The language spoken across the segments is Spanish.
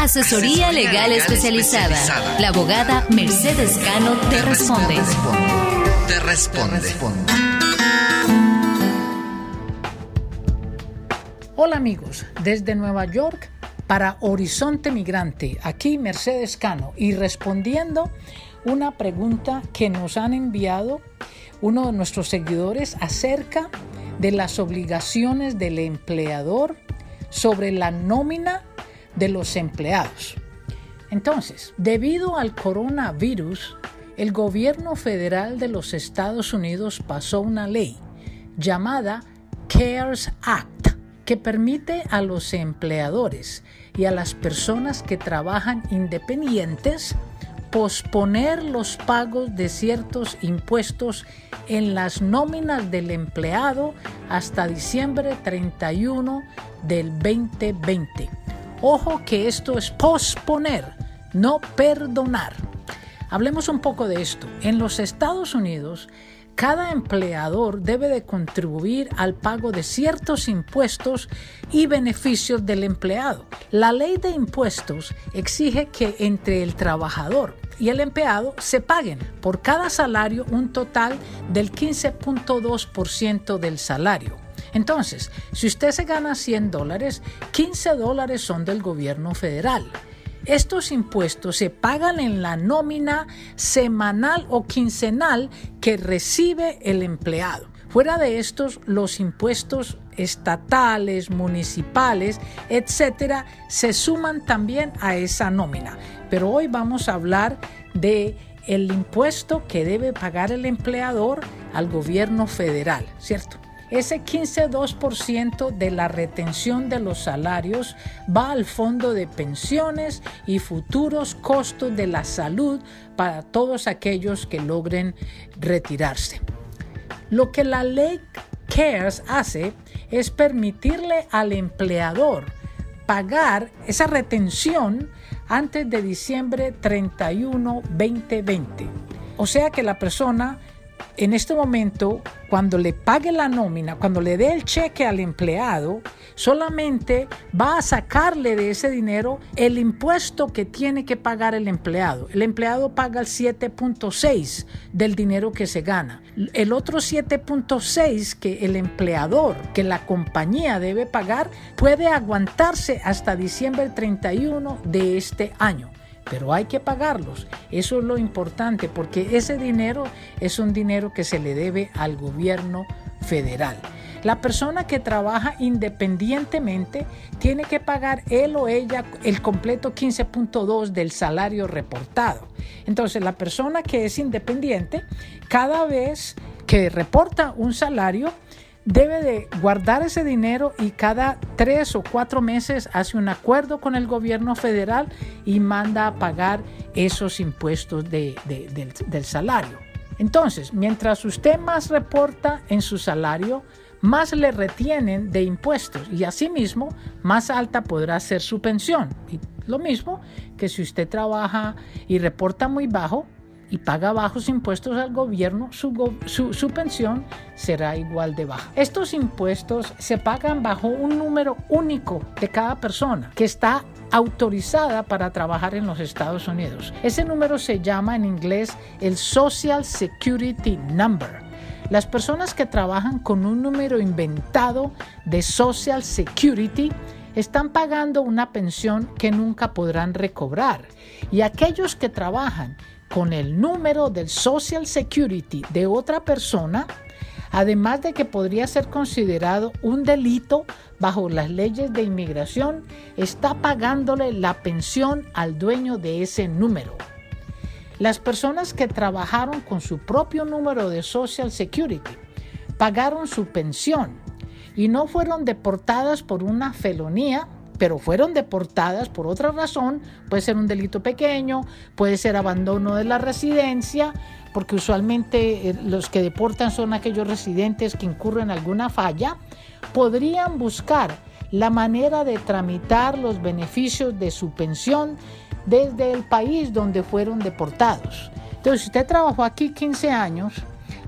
Asesoría legal especializada. La abogada Mercedes Cano te responde. Te responde. Hola amigos, desde Nueva York para Horizonte Migrante, aquí Mercedes Cano y respondiendo una pregunta que nos han enviado uno de nuestros seguidores acerca de las obligaciones del empleador sobre la nómina de los empleados. Entonces, debido al coronavirus, el gobierno federal de los Estados Unidos pasó una ley llamada CARES Act que permite a los empleadores y a las personas que trabajan independientes posponer los pagos de ciertos impuestos en las nóminas del empleado hasta diciembre 31 del 2020. Ojo que esto es posponer, no perdonar. Hablemos un poco de esto. En los Estados Unidos, cada empleador debe de contribuir al pago de ciertos impuestos y beneficios del empleado. La ley de impuestos exige que entre el trabajador y el empleado se paguen por cada salario un total del 15.2% del salario. Entonces, si usted se gana 100 dólares, 15 dólares son del gobierno federal. Estos impuestos se pagan en la nómina semanal o quincenal que recibe el empleado. Fuera de estos, los impuestos estatales, municipales, etcétera, se suman también a esa nómina. Pero hoy vamos a hablar de el impuesto que debe pagar el empleador al gobierno federal, ¿cierto? Ese 15-2% de la retención de los salarios va al fondo de pensiones y futuros costos de la salud para todos aquellos que logren retirarse. Lo que la ley CARES hace es permitirle al empleador pagar esa retención antes de diciembre 31, 2020. O sea que la persona en este momento, cuando le pague la nómina, cuando le dé el cheque al empleado, solamente va a sacarle de ese dinero el impuesto que tiene que pagar el empleado. El empleado paga el 7.6 del dinero que se gana. El otro 7.6 que el empleador, que la compañía debe pagar, puede aguantarse hasta diciembre 31 de este año pero hay que pagarlos. Eso es lo importante porque ese dinero es un dinero que se le debe al gobierno federal. La persona que trabaja independientemente tiene que pagar él o ella el completo 15.2 del salario reportado. Entonces la persona que es independiente, cada vez que reporta un salario, debe de guardar ese dinero y cada tres o cuatro meses hace un acuerdo con el gobierno federal y manda a pagar esos impuestos del, del salario. Entonces, mientras usted más reporta en su salario, más le retienen de impuestos y asimismo más alta podrá ser su pensión. Y lo mismo que si usted trabaja y reporta muy bajo, y paga bajos impuestos al gobierno, su, pensión será igual de baja. Estos impuestos se pagan bajo un número único de cada persona que está autorizada para trabajar en los Estados Unidos. Ese número se llama en inglés el Social Security Number. Las personas que trabajan con un número inventado de Social Security están pagando una pensión que nunca podrán recobrar. Y aquellos que trabajan con el número del Social Security de otra persona, además de que podría ser considerado un delito bajo las leyes de inmigración, está pagándole la pensión al dueño de ese número. Las personas que trabajaron con su propio número de Social Security pagaron su pensión y no fueron deportadas por una felonía pero fueron deportadas por otra razón, puede ser un delito pequeño, puede ser abandono de la residencia, porque usualmente eh, los que deportan son aquellos residentes que incurren alguna falla, podrían buscar la manera de tramitar los beneficios de su pensión desde el país donde fueron deportados. Entonces, si usted trabajó aquí 15 años,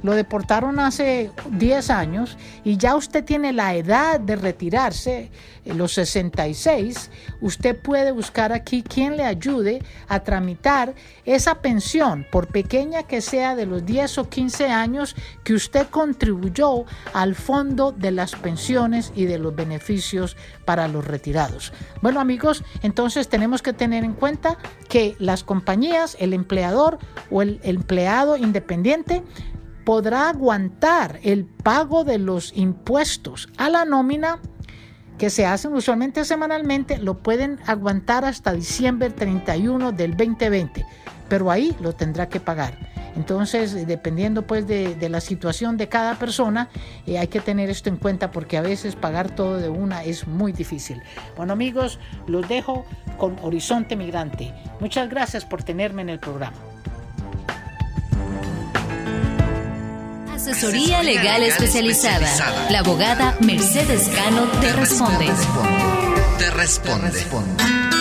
lo deportaron hace 10 años y ya usted tiene la edad de retirarse, eh, los 66, usted puede buscar aquí quien le ayude a tramitar esa pensión, por pequeña que sea de los 10 o 15 años que usted contribuyó al fondo de las pensiones y de los beneficios para los retirados. Bueno amigos, entonces tenemos que tener en cuenta que las compañías, el empleador o el empleado independiente podrá aguantar el pago de los impuestos a la nómina que se hacen usualmente semanalmente, lo pueden aguantar hasta diciembre 31 del 2020, pero ahí lo tendrá que pagar. Entonces, dependiendo pues de, la situación de cada persona, eh, hay que tener esto en cuenta porque a veces pagar todo de una es muy difícil. Bueno amigos, los dejo con Horizonte Migrante. Muchas gracias por tenerme en el programa. Asesoría legal especializada. La abogada Mercedes Cano te responde. Te responde.